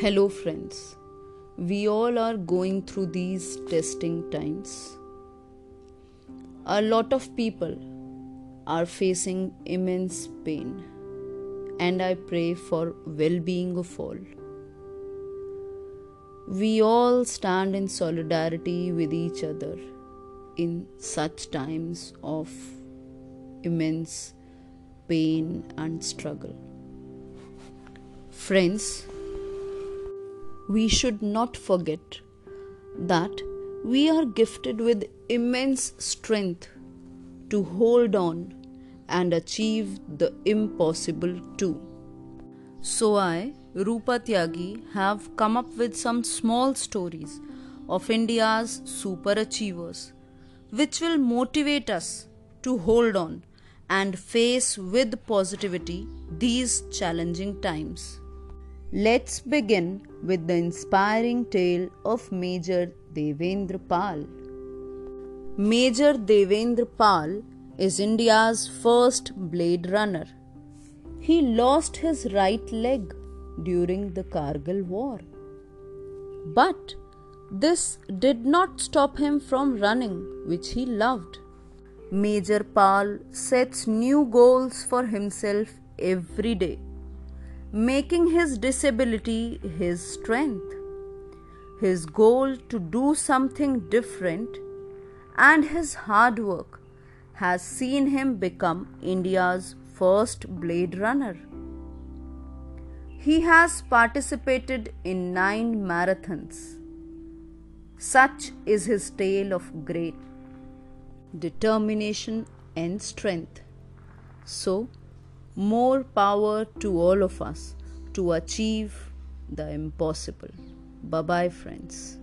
Hello, friends. We all are going through these testing times. A lot of people are facing immense pain, and I pray for well being of all. We all stand in solidarity with each other in such times of immense pain and struggle. Friends, we should not forget that we are gifted with immense strength to hold on and achieve the impossible too. So, I, Rupa Tyagi, have come up with some small stories of India's super achievers, which will motivate us to hold on and face with positivity these challenging times. Let's begin with the inspiring tale of Major Devendra Pal. Major Devendra Pal is India's first blade runner. He lost his right leg during the Kargil war. But this did not stop him from running, which he loved. Major Pal sets new goals for himself every day making his disability his strength. His goal to do something different and his hard work has seen him become India's first blade runner. He has participated in nine marathons. Such is his tale of great determination and strength. So, more power to all of us to achieve the impossible. Bye bye, friends.